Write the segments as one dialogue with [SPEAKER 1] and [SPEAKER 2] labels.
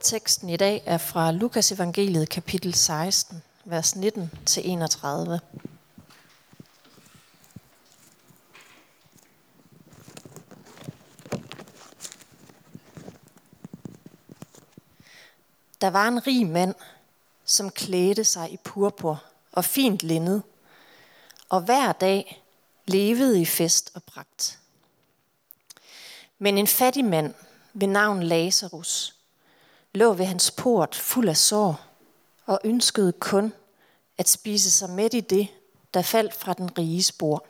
[SPEAKER 1] Teksten i dag er fra Lukas evangeliet kapitel 16, vers 19 til 31. Der var en rig mand, som klædte sig i purpur og fint linned, og hver dag levede i fest og pragt. Men en fattig mand ved navn Lazarus lå ved hans port fuld af sår og ønskede kun at spise sig med i det, der faldt fra den rige spor.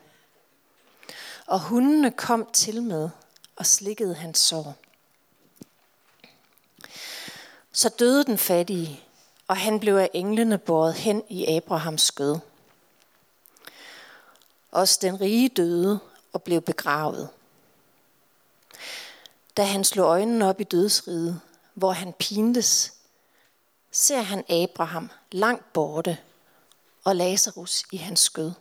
[SPEAKER 1] Og hundene kom til med og slikkede hans sår. Så døde den fattige, og han blev af englene båret hen i Abrahams skød. Også den rige døde og blev begravet. Da han slog øjnene op i dødsriget, hvor han pintes, ser han Abraham langt borte og Lazarus i hans skød.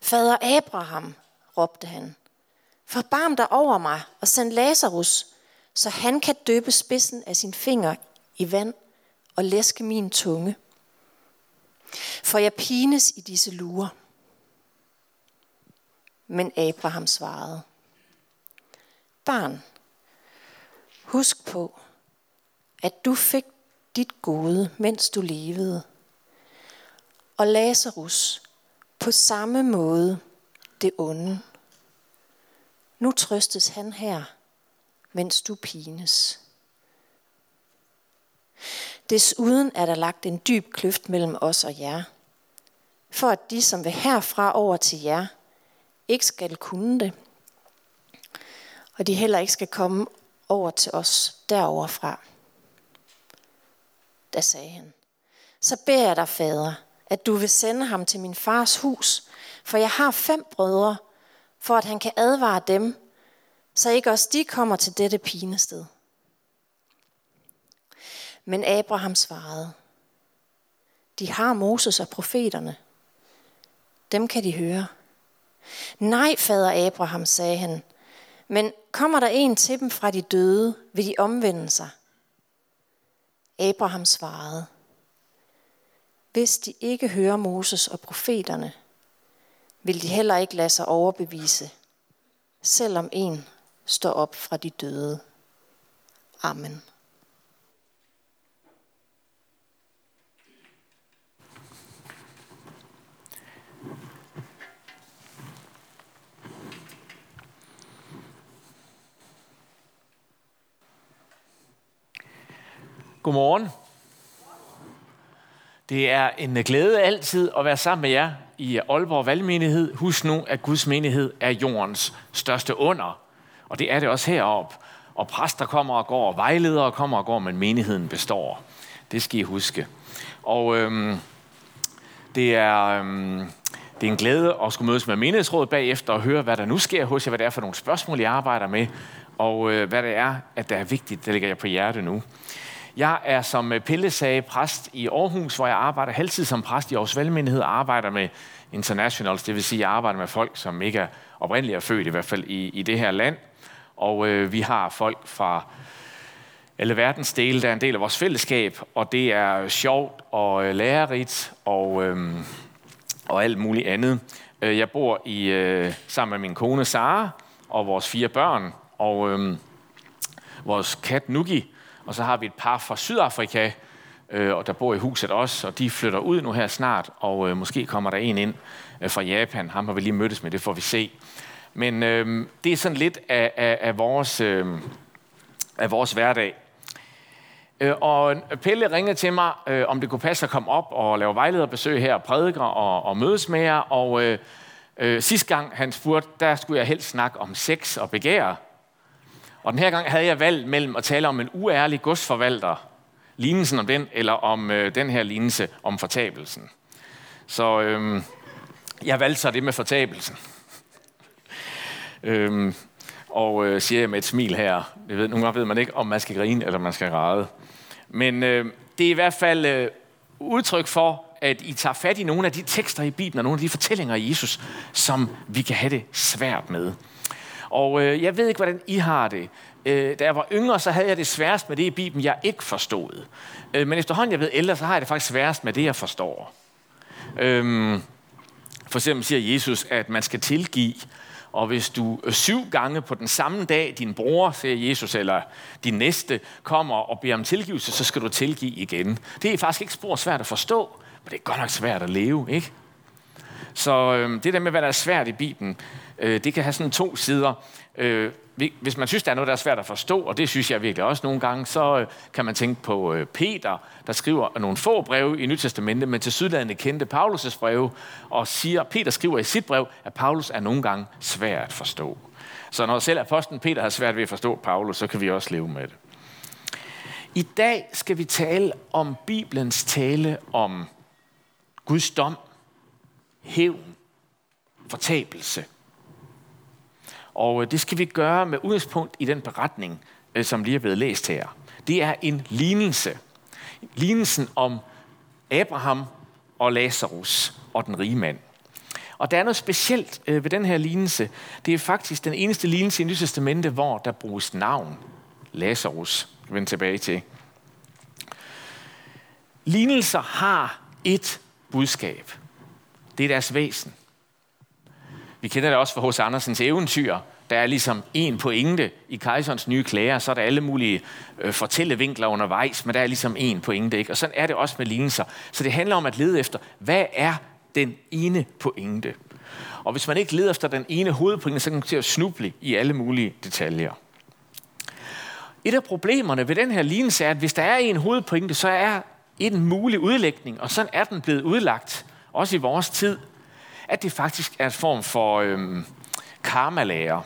[SPEAKER 1] Fader Abraham, råbte han, forbarm dig over mig og send Lazarus, så han kan døbe spidsen af sin finger i vand og læske min tunge. For jeg pines i disse lurer. Men Abraham svarede, Barn, husk på, at du fik dit gode, mens du levede. Og Lazarus på samme måde det onde. Nu trøstes han her, mens du pines. Desuden er der lagt en dyb kløft mellem os og jer, for at de, som vil herfra over til jer, ikke skal kunne det, og de heller ikke skal komme over til os deroverfra. Da sagde han, så beder jeg dig, fader, at du vil sende ham til min fars hus, for jeg har fem brødre, for at han kan advare dem, så ikke også de kommer til dette pinested. Men Abraham svarede, de har Moses og profeterne. Dem kan de høre. Nej, fader Abraham, sagde han, men kommer der en til dem fra de døde, vil de omvende sig. Abraham svarede, hvis de ikke hører Moses og profeterne, vil de heller ikke lade sig overbevise, selvom en står op fra de døde. Amen.
[SPEAKER 2] Godmorgen. Det er en glæde altid at være sammen med jer i Aalborg Valgmenighed. Husk nu, at Guds menighed er jordens største under. Og det er det også heroppe. Og præster kommer og går, og vejledere kommer og går, men menigheden består. Det skal I huske. Og øhm, det, er, øhm, det er en glæde at skulle mødes med menighedsrådet bagefter og høre, hvad der nu sker hos jer, hvad det er for nogle spørgsmål, jeg arbejder med, og øh, hvad det er, at der er vigtigt, det ligger jeg på hjerte nu. Jeg er som øh, Pelle sagde præst i Aarhus, hvor jeg arbejder halvtid som præst i Aarhus Valgmenighed og arbejder med internationals, det vil sige, at jeg arbejder med folk, som ikke er oprindeligt er født, i hvert fald i, i det her land. Og øh, vi har folk fra alle verdens dele, der er en del af vores fællesskab, og det er sjovt og øh, lærerigt og, øh, og alt muligt andet. Øh, jeg bor i øh, sammen med min kone Sara og vores fire børn, og øh, vores kat Nuki, og så har vi et par fra Sydafrika, øh, og der bor i huset også, og de flytter ud nu her snart, og øh, måske kommer der en ind øh, fra Japan. Ham har vi lige mødtes med, det får vi se. Men øh, det er sådan lidt af, af, af, vores, øh, af vores hverdag. Øh, og Pelle ringede til mig, øh, om det kunne passe at komme op og lave vejlederbesøg her, prædiker og, og mødes med jer. Og øh, øh, sidste gang han spurgte, der skulle jeg helst snakke om sex og begær. Og den her gang havde jeg valgt mellem at tale om en uærlig godsforvalter, lignelsen om den, eller om øh, den her lignelse om fortabelsen. Så øh, jeg valgte så det med fortabelsen. øh, og øh, siger jeg med et smil her. Jeg ved, nogle gange ved man ikke, om man skal grine eller man skal græde. Men øh, det er i hvert fald øh, udtryk for, at I tager fat i nogle af de tekster i Bibelen og nogle af de fortællinger af Jesus, som vi kan have det svært med. Og øh, jeg ved ikke, hvordan I har det, øh, da jeg var yngre, så havde jeg det sværest med det i Bibelen, jeg ikke forstod. Øh, men efterhånden jeg ved ældre, så har jeg det faktisk sværest med det, jeg forstår. Øh, for eksempel siger Jesus, at man skal tilgive, og hvis du syv gange på den samme dag, din bror, siger Jesus, eller din næste, kommer og beder om tilgivelse, så skal du tilgive igen. Det er faktisk ikke spor svært at forstå, men det er godt nok svært at leve, ikke? Så øh, det der med, hvad der er svært i Bibelen, øh, det kan have sådan to sider. Øh, hvis man synes, der er noget, der er svært at forstå, og det synes jeg virkelig også nogle gange, så øh, kan man tænke på øh, Peter, der skriver nogle få breve i Nytestamentet, men til sydlandet kendte Paulus' breve, og siger, Peter skriver i sit brev, at Paulus er nogle gange svær at forstå. Så når selv apostlen Peter har svært ved at forstå Paulus, så kan vi også leve med det. I dag skal vi tale om Bibelens tale om Guds dom, hævn, fortabelse – og øh, det skal vi gøre med udgangspunkt i den beretning, øh, som lige er blevet læst her. Det er en lignelse. Lignelsen om Abraham og Lazarus og den rige mand. Og der er noget specielt øh, ved den her lignelse. Det er faktisk den eneste lignelse i Nye Testamente, hvor der bruges navn. Lazarus, vende tilbage til. Lignelser har et budskab. Det er deres væsen. Vi kender det også fra H.C. Andersens eventyr. Der er ligesom en pointe i kejserens nye klæder, så er der alle mulige øh, fortællevinkler undervejs, men der er ligesom en pointe. Ikke? Og sådan er det også med lignelser. Så det handler om at lede efter, hvad er den ene pointe? Og hvis man ikke leder efter den ene hovedpointe, så kan man til at snuble i alle mulige detaljer. Et af problemerne ved den her lignelse er, at hvis der er en hovedpointe, så er en mulig udlægning, og sådan er den blevet udlagt, også i vores tid, at det faktisk er en form for øhm, karmalærer.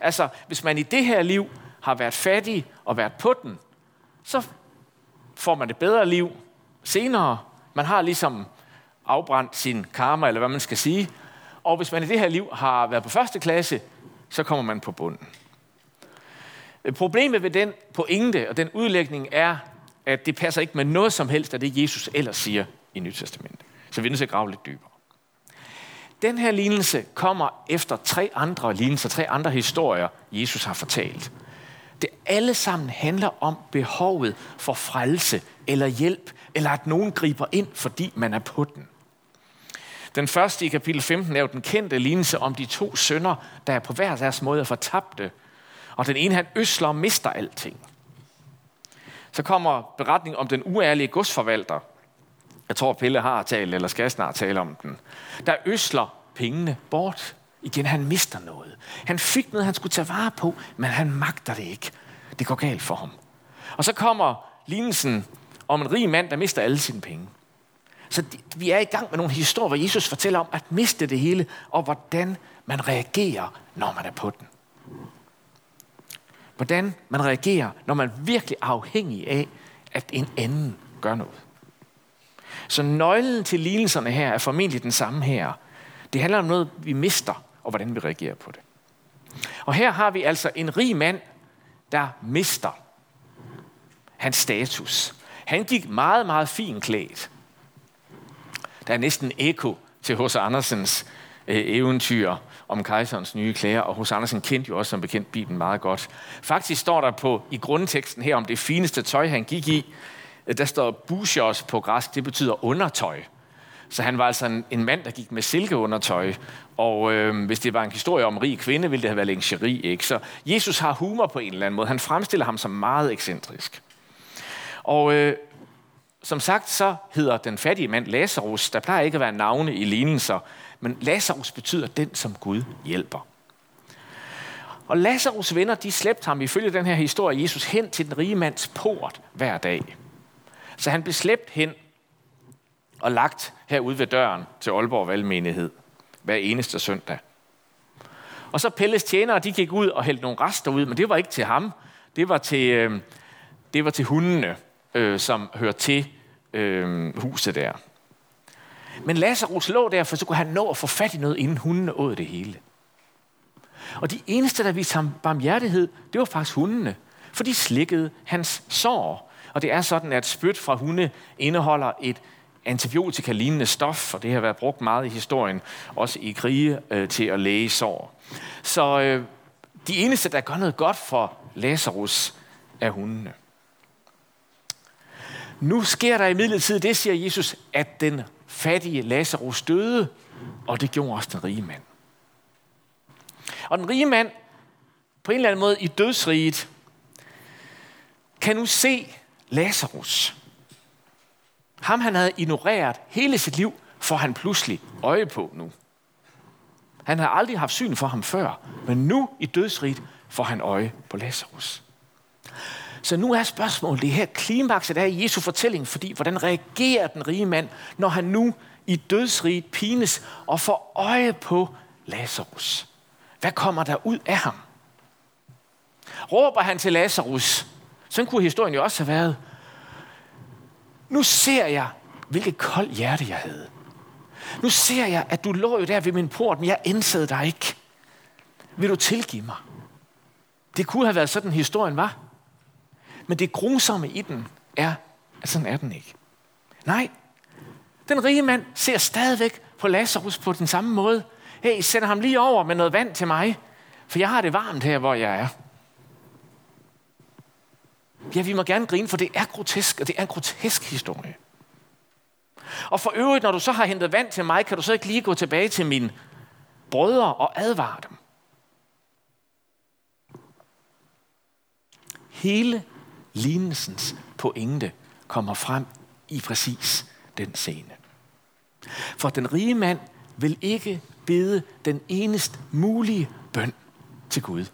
[SPEAKER 2] Altså, hvis man i det her liv har været fattig og været på den, så får man et bedre liv senere. Man har ligesom afbrændt sin karma, eller hvad man skal sige. Og hvis man i det her liv har været på første klasse, så kommer man på bunden. Problemet ved den pointe og den udlægning er, at det passer ikke med noget som helst af det, Jesus ellers siger i Nyt Testament. Så vi er nødt til at grave lidt dybere. Den her lignelse kommer efter tre andre lignelser, tre andre historier, Jesus har fortalt. Det alle sammen handler om behovet for frelse eller hjælp, eller at nogen griber ind, fordi man er på den. Den første i kapitel 15 er jo den kendte lignelse om de to sønner, der er på hver deres måde fortabte. Og den ene, han øsler og mister alting. Så kommer beretningen om den uærlige godsforvalter, jeg tror, Pelle har talt, eller skal snart tale om den. Der øsler pengene bort. Igen, han mister noget. Han fik noget, han skulle tage vare på, men han magter det ikke. Det går galt for ham. Og så kommer lignelsen om en rig mand, der mister alle sine penge. Så vi er i gang med nogle historier, hvor Jesus fortæller om at miste det hele, og hvordan man reagerer, når man er på den. Hvordan man reagerer, når man virkelig er afhængig af, at en anden gør noget. Så nøglen til lignelserne her er formentlig den samme her. Det handler om noget, vi mister, og hvordan vi reagerer på det. Og her har vi altså en rig mand, der mister hans status. Han gik meget, meget fint klædt. Der er næsten eko til H.C. Andersens øh, eventyr om kejserens nye klæder, og hos Andersen kendte jo også som bekendt Bibelen meget godt. Faktisk står der på i grundteksten her om det fineste tøj, han gik i, Øh, der står bushos på græsk, det betyder undertøj. Så han var altså en, en mand, der gik med silkeundertøj. Og øh, hvis det var en historie om en rig kvinde, ville det have været lingerie, ikke? Så Jesus har humor på en eller anden måde. Han fremstiller ham som meget ekscentrisk. Og øh, som sagt, så hedder den fattige mand Lazarus. Der plejer ikke at være navne i lignelser, men Lazarus betyder den, som Gud hjælper. Og Lazarus venner, de slæbte ham ifølge den her historie Jesus hen til den rige mands port hver dag. Så han blev slæbt hen og lagt herude ved døren til Aalborg Valgmenighed hver eneste søndag. Og så Pelles tjenere, de gik ud og hældte nogle rester ud, men det var ikke til ham. Det var til, øh, det var til hundene, øh, som hører til øh, huset der. Men Lazarus lå der, for så kunne han nå at få fat i noget, inden hundene åd det hele. Og de eneste, der viste ham barmhjertighed, det var faktisk hundene. For de slikkede hans sår. Og det er sådan, at spyt fra hunde indeholder et antibiotika-lignende stof, og det har været brugt meget i historien, også i krige, øh, til at læge sår. Så øh, De eneste, der gør noget godt for Lazarus, er hundene. Nu sker der i det siger Jesus, at den fattige Lazarus døde, og det gjorde også den rige mand. Og den rige mand, på en eller anden måde i dødsriget, kan nu se Lazarus. Ham han havde ignoreret hele sit liv, får han pludselig øje på nu. Han har aldrig haft syn for ham før, men nu i dødsriget får han øje på Lazarus. Så nu er spørgsmålet, det her klimakset af Jesu fortælling, fordi hvordan reagerer den rige mand, når han nu i dødsriget pines og får øje på Lazarus? Hvad kommer der ud af ham? Råber han til Lazarus, sådan kunne historien jo også have været. Nu ser jeg, hvilket koldt hjerte jeg havde. Nu ser jeg, at du lå jo der ved min port, men jeg indsede dig ikke. Vil du tilgive mig? Det kunne have været sådan, historien var. Men det grusomme i den er, at sådan er den ikke. Nej, den rige mand ser stadigvæk på Lazarus på den samme måde. Hey, send ham lige over med noget vand til mig, for jeg har det varmt her, hvor jeg er. Ja, vi må gerne grine, for det er grotesk, og det er en grotesk historie. Og for øvrigt, når du så har hentet vand til mig, kan du så ikke lige gå tilbage til mine brødre og advare dem. Hele lignelsens pointe kommer frem i præcis den scene. For den rige mand vil ikke bede den eneste mulige bøn til Gud.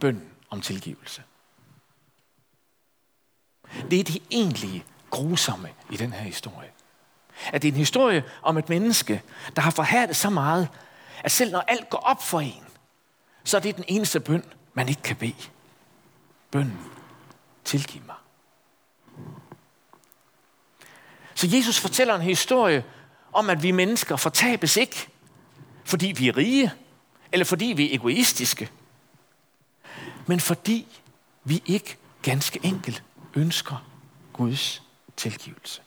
[SPEAKER 2] Bøn om tilgivelse. Det er det egentlige grusomme i den her historie. At det er en historie om et menneske, der har forhærdet så meget, at selv når alt går op for en, så er det den eneste bøn, man ikke kan bede. Bønnen, tilgiv mig. Så Jesus fortæller en historie om, at vi mennesker fortabes ikke, fordi vi er rige, eller fordi vi er egoistiske, men fordi vi ikke ganske enkelt ønsker Guds tilgivelse.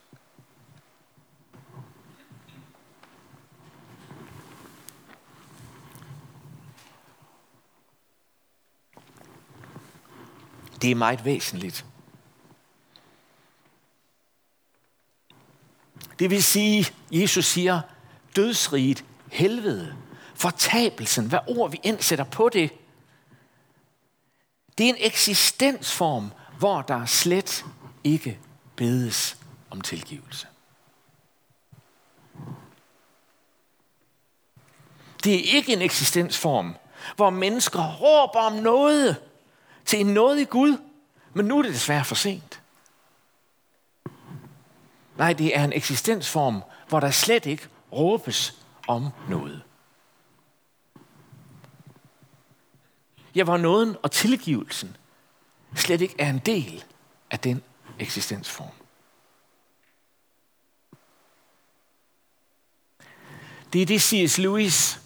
[SPEAKER 2] Det er meget væsentligt. Det vil sige, Jesus siger, dødsriget, helvede, fortabelsen, hvad ord vi end sætter på det, det er en eksistensform, hvor der slet ikke bedes om tilgivelse. Det er ikke en eksistensform, hvor mennesker råber om noget til en i Gud, men nu er det desværre for sent. Nej, det er en eksistensform, hvor der slet ikke råbes om noget. Ja, hvor nåden og tilgivelsen slet ikke er en del af den eksistensform. Det er det C.S. Lewis,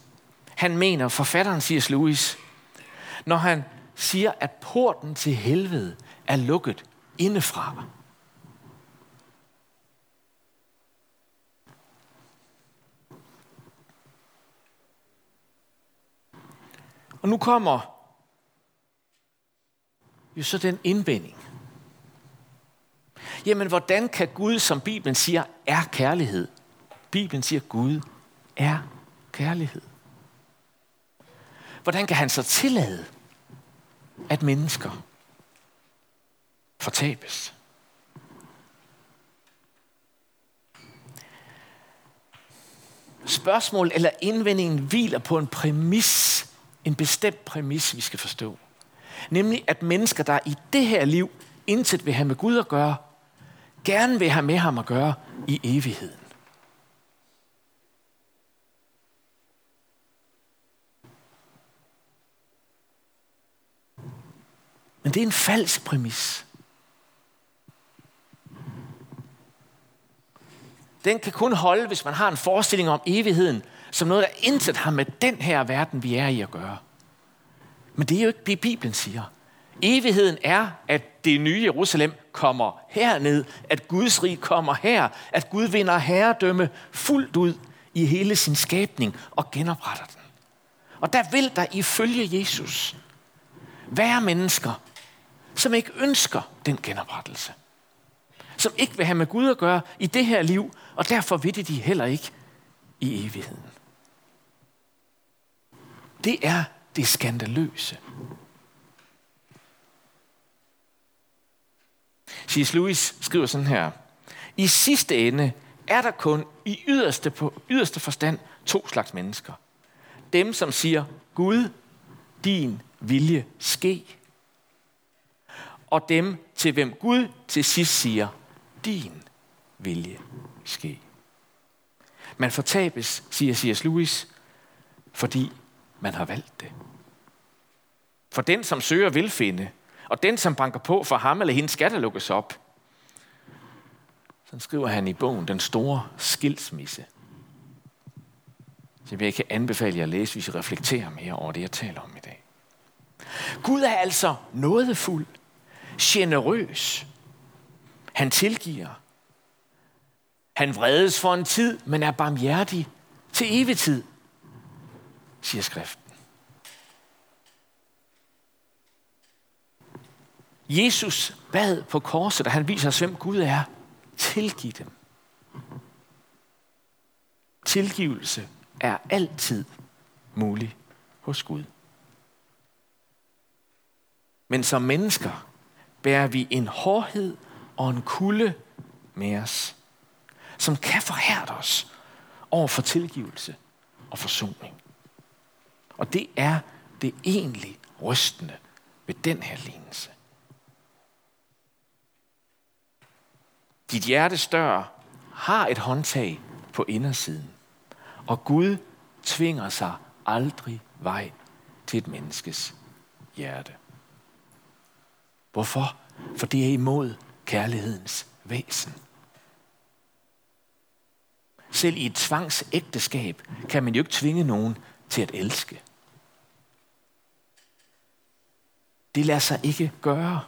[SPEAKER 2] han mener, forfatteren C.S. Lewis, når han siger, at porten til helvede er lukket indefra. Og nu kommer jo så den indvending. Jamen, hvordan kan Gud, som Bibelen siger, er kærlighed? Bibelen siger, Gud er kærlighed. Hvordan kan han så tillade, at mennesker fortabes? Spørgsmål eller indvendingen hviler på en præmis, en bestemt præmis, vi skal forstå. Nemlig at mennesker, der i det her liv intet vil have med Gud at gøre, gerne vil have med ham at gøre i evigheden. Men det er en falsk præmis. Den kan kun holde, hvis man har en forestilling om evigheden, som noget, der intet har med den her verden, vi er i at gøre. Men det er jo ikke det, Bibelen siger. Evigheden er, at det nye Jerusalem kommer herned, at Guds rig kommer her, at Gud vinder herredømme fuldt ud i hele sin skabning og genopretter den. Og der vil der ifølge Jesus være mennesker, som ikke ønsker den genoprettelse. Som ikke vil have med Gud at gøre i det her liv, og derfor vil det de heller ikke i evigheden. Det er det skandaløse. C.S. Lewis skriver sådan her. I sidste ende er der kun i yderste, på yderste forstand to slags mennesker. Dem, som siger, Gud, din vilje ske. Og dem, til hvem Gud til sidst siger, din vilje ske. Man fortabes, siger C.S. Lewis, fordi man har valgt det. For den, som søger, vil finde. Og den, som banker på for ham eller hende, skal der lukkes op. Så skriver han i bogen Den store skilsmisse. Så jeg kan anbefale jer at læse, hvis I reflekterer mere over det, jeg taler om i dag. Gud er altså nådefuld, generøs. Han tilgiver. Han vredes for en tid, men er barmhjertig til evig tid, siger skriften. Jesus bad på korset, og han viser os, hvem Gud er. Tilgiv dem. Tilgivelse er altid mulig hos Gud. Men som mennesker bærer vi en hårdhed og en kulde med os, som kan forhærde os over for tilgivelse og forsoning. Og det er det egentlig rystende ved den her lignelse. Dit hjertes dør har et håndtag på indersiden, og Gud tvinger sig aldrig vej til et menneskes hjerte. Hvorfor? For det er imod kærlighedens væsen. Selv i et tvangsægteskab kan man jo ikke tvinge nogen til at elske. Det lader sig ikke gøre.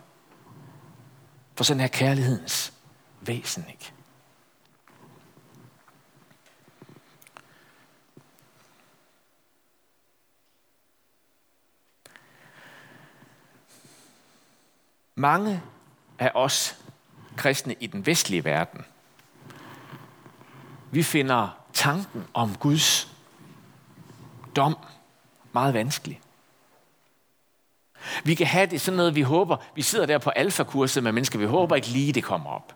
[SPEAKER 2] For sådan er kærlighedens væsen ikke. Mange af os kristne i den vestlige verden, vi finder tanken om Guds dom meget vanskelig. Vi kan have det sådan noget, vi håber. Vi sidder der på alfakurset med mennesker. Vi håber ikke lige, det kommer op.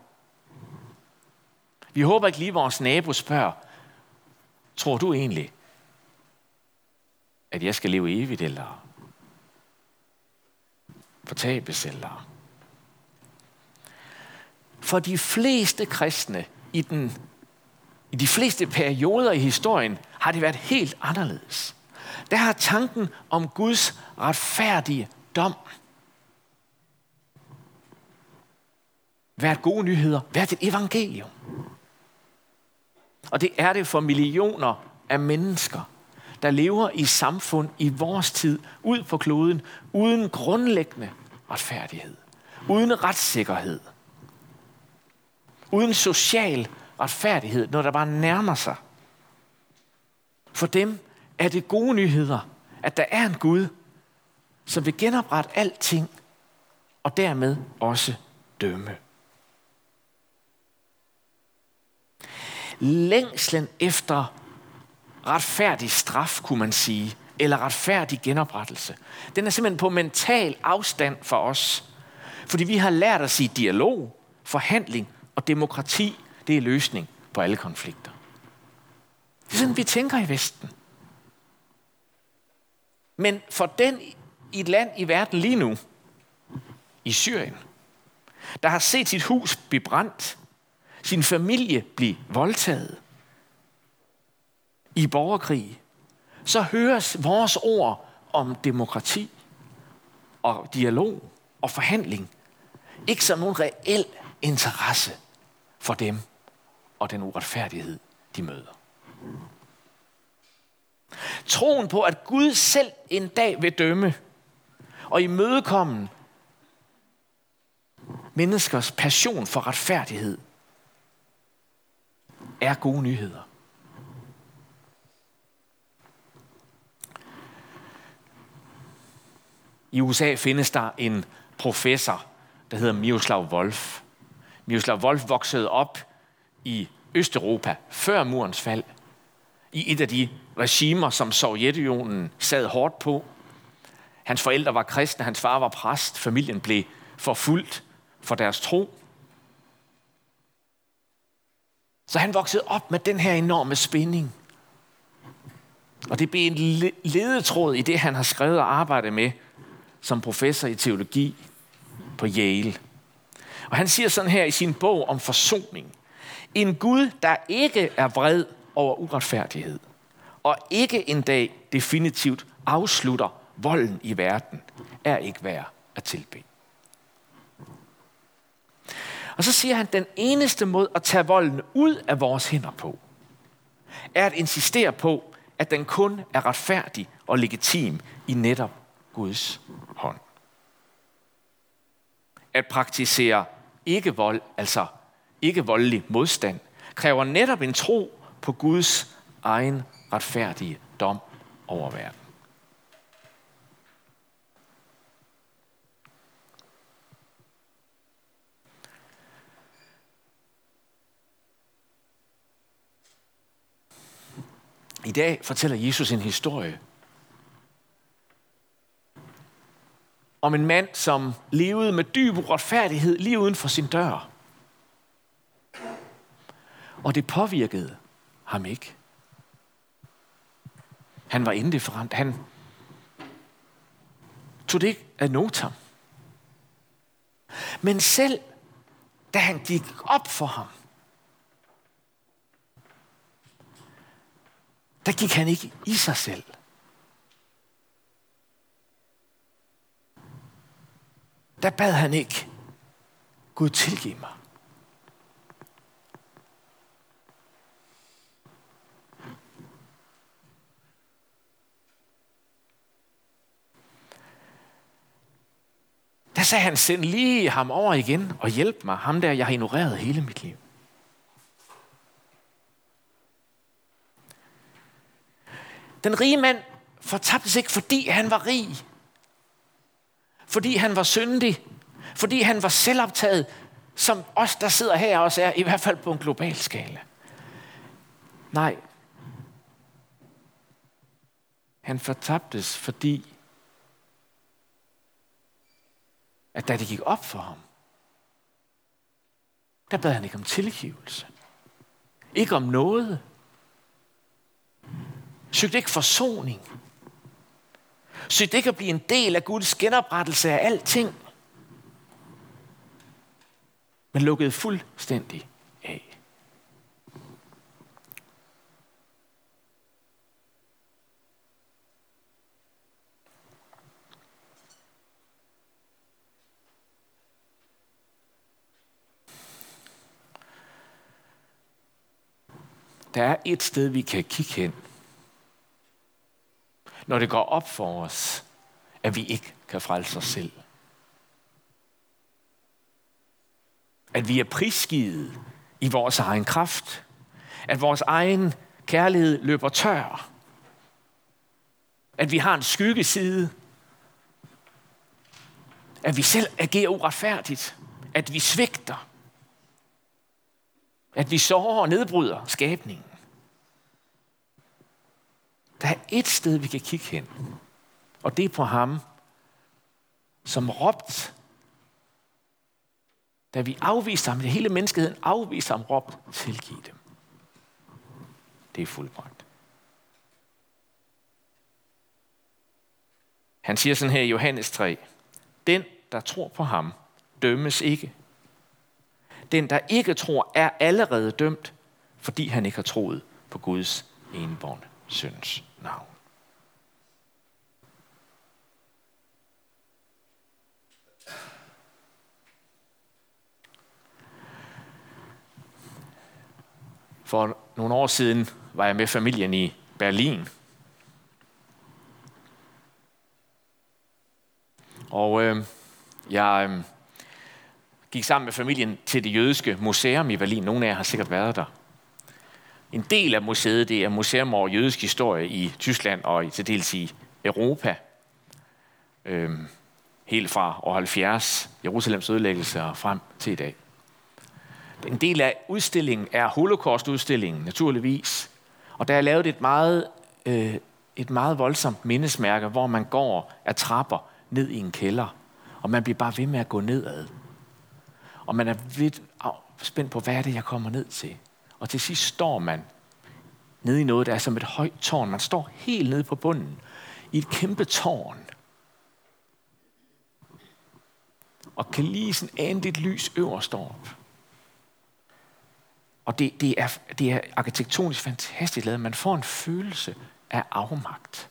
[SPEAKER 2] Vi håber ikke lige, vores nabo spørger, tror du egentlig, at jeg skal leve evigt, eller fortabes, eller... For de fleste kristne i, den, i de fleste perioder i historien har det været helt anderledes. Der har tanken om Guds retfærdige dom været gode nyheder, været et evangelium. Og det er det for millioner af mennesker, der lever i samfund i vores tid, ud på kloden, uden grundlæggende retfærdighed, uden retssikkerhed, uden social retfærdighed, når der bare nærmer sig. For dem er det gode nyheder, at der er en Gud, som vil genoprette alting, og dermed også dømme. længslen efter retfærdig straf, kunne man sige, eller retfærdig genoprettelse. Den er simpelthen på mental afstand for os. Fordi vi har lært at sige dialog, forhandling og demokrati, det er løsning på alle konflikter. Det er sådan, vi tænker i Vesten. Men for den i et land i verden lige nu, i Syrien, der har set sit hus blive brændt, sin familie blive voldtaget i borgerkrig, så høres vores ord om demokrati og dialog og forhandling ikke som nogen reel interesse for dem og den uretfærdighed, de møder. Troen på, at Gud selv en dag vil dømme og imødekomme menneskers passion for retfærdighed er gode nyheder. I USA findes der en professor, der hedder Miroslav Wolf. Miroslav Wolf voksede op i Østeuropa før murens fald, i et af de regimer, som Sovjetunionen sad hårdt på. Hans forældre var kristne, hans far var præst, familien blev forfulgt for deres tro. Så han voksede op med den her enorme spænding. Og det blev en ledetråd i det, han har skrevet og arbejdet med som professor i teologi på Yale. Og han siger sådan her i sin bog om forsoning. En Gud, der ikke er vred over uretfærdighed, og ikke en dag definitivt afslutter volden i verden, er ikke værd at tilbe. Og så siger han, at den eneste måde at tage volden ud af vores hænder på, er at insistere på, at den kun er retfærdig og legitim i netop Guds hånd. At praktisere ikke vold, altså ikke voldelig modstand, kræver netop en tro på Guds egen retfærdige dom over verden. I dag fortæller Jesus en historie om en mand, som levede med dyb uretfærdighed lige uden for sin dør. Og det påvirkede ham ikke. Han var indifferent. Han tog det ikke af notam. Men selv da han gik op for ham, der gik han ikke i sig selv. Der bad han ikke, Gud tilgive mig. Der sagde han, send lige ham over igen og hjælp mig. Ham der, jeg har ignoreret hele mit liv. Den rige mand fortabtes ikke, fordi han var rig. Fordi han var syndig. Fordi han var selvoptaget, som os, der sidder her også er, i hvert fald på en global skala. Nej. Han fortabtes, fordi at da det gik op for ham, der bad han ikke om tilgivelse. Ikke om noget. Søgte ikke forsoning. Søgte ikke at blive en del af Guds genoprettelse af alting. Men lukkede fuldstændig af. Der er et sted, vi kan kigge hen, når det går op for os, at vi ikke kan frelse os selv. At vi er prisgivet i vores egen kraft. At vores egen kærlighed løber tør. At vi har en skyggeside. At vi selv agerer uretfærdigt. At vi svigter. At vi sårer og nedbryder skabningen. Der er et sted, vi kan kigge hen. Og det er på ham, som råbt, da vi afviste ham, det hele menneskeheden afviste ham, råbt, tilgiv dem. Det er fuldbragt. Han siger sådan her i Johannes 3. Den, der tror på ham, dømmes ikke. Den, der ikke tror, er allerede dømt, fordi han ikke har troet på Guds enborn søns navn. For nogle år siden var jeg med familien i Berlin. Og øh, jeg øh, gik sammen med familien til det jødiske museum i Berlin. Nogle af jer har sikkert været der. En del af museet det er Museum over jødisk historie i Tyskland og i til dels i Europa. Øhm, helt fra år 70, Jerusalems ødelæggelse og frem til i dag. En del af udstillingen er Holocaust-udstillingen, naturligvis. Og der er lavet et meget, øh, et meget voldsomt mindesmærke, hvor man går af trapper ned i en kælder. Og man bliver bare ved med at gå nedad. Og man er lidt spændt på, hvad er det, jeg kommer ned til? Og til sidst står man nede i noget, der er som et højt tårn. Man står helt nede på bunden i et kæmpe tårn. Og kan lige sådan ane lys øverst op. Og det, det, er, det er arkitektonisk fantastisk lavet. Man får en følelse af afmagt.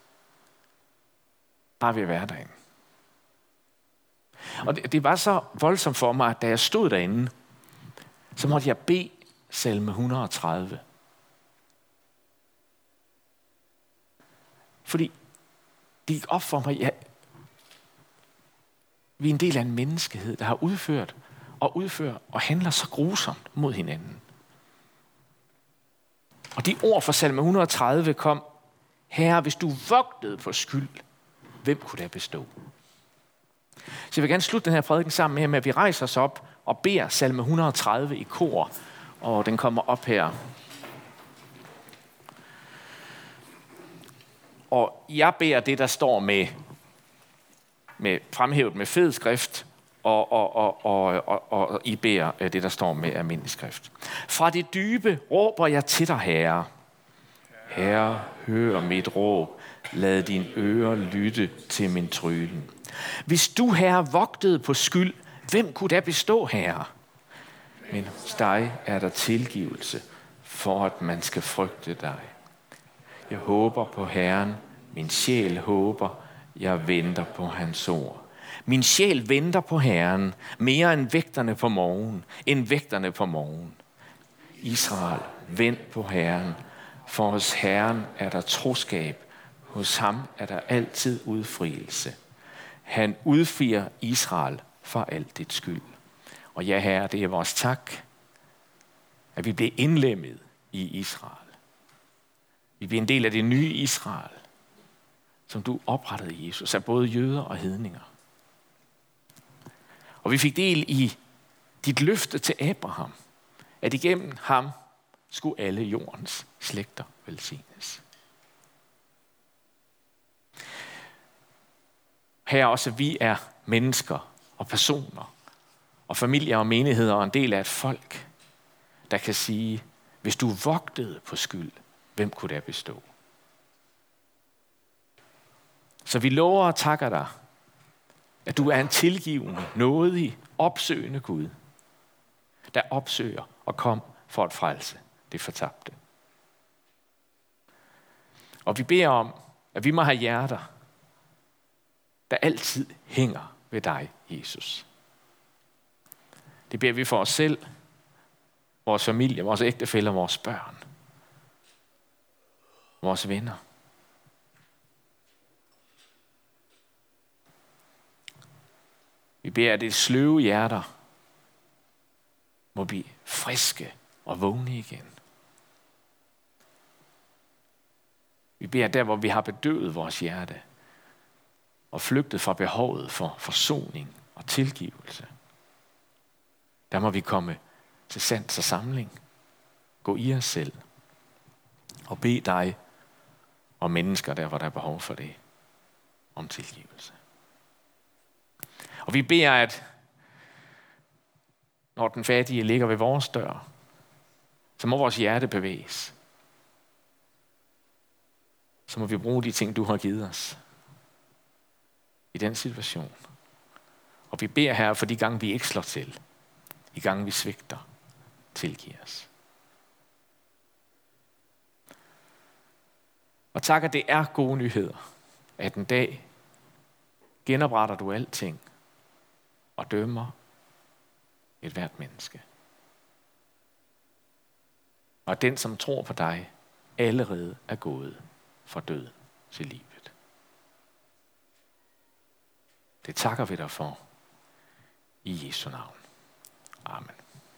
[SPEAKER 2] Bare ved at være derinde. Og det, det var så voldsomt for mig, at da jeg stod derinde, så måtte jeg bede salme 130. Fordi det gik op for mig, ja, vi er en del af en menneskehed, der har udført og udfører og handler så grusomt mod hinanden. Og de ord fra salme 130 kom, Herre, hvis du vogtede på skyld, hvem kunne der bestå? Så jeg vil gerne slutte den her prædiken sammen med, at vi rejser os op og beder salme 130 i kor. Og den kommer op her. Og jeg beder det, der står med, med fremhævet med fed skrift, og, og, og, og, og, og I beder øh, det, der står med almindelig skrift. Fra det dybe råber jeg til dig, Herre. Herre, hør mit råb. Lad din øre lytte til min trylen. Hvis du, Herre, vogtede på skyld, hvem kunne da bestå, Herre? Men hos dig er der tilgivelse, for at man skal frygte dig. Jeg håber på Herren. Min sjæl håber. Jeg venter på hans ord. Min sjæl venter på Herren, mere end vægterne på morgen, end vægterne på morgen. Israel, vent på Herren, for hos Herren er der troskab, hos ham er der altid udfrielse. Han udfrier Israel for alt dit skyld. Og ja, Herre, det er vores tak, at vi bliver indlemmet i Israel. Vi bliver en del af det nye Israel, som du oprettede, Jesus, af både jøder og hedninger. Og vi fik del i dit løfte til Abraham, at igennem ham skulle alle jordens slægter velsignes. Her også vi er mennesker og personer og familier og menigheder og en del af et folk, der kan sige, hvis du vogtede på skyld, hvem kunne der bestå? Så vi lover og takker dig, at du er en tilgivende, nådig, opsøgende Gud, der opsøger og kom for at frelse det fortabte. Og vi beder om, at vi må have hjerter, der altid hænger ved dig, Jesus. Det beder vi for os selv, vores familie, vores ægtefæller, vores børn, vores venner. Vi beder, at det sløve hjerter må blive friske og vågne igen. Vi beder der, hvor vi har bedøvet vores hjerte og flygtet fra behovet for forsoning og tilgivelse. Der må vi komme til sans og samling. Gå i os selv og bed dig og mennesker der, hvor der er behov for det, om tilgivelse. Og vi beder, at når den fattige ligger ved vores dør, så må vores hjerte bevæges. Så må vi bruge de ting, du har givet os i den situation. Og vi beder her for de gange, vi ikke slår til. De gange, vi svigter. Tilgiv os. Og tak, at det er gode nyheder, at en dag genopretter du alting og dømmer et hvert menneske. Og den, som tror på dig, allerede er gået fra døden til liv. Det takker vi dig for i Jesu navn. Amen.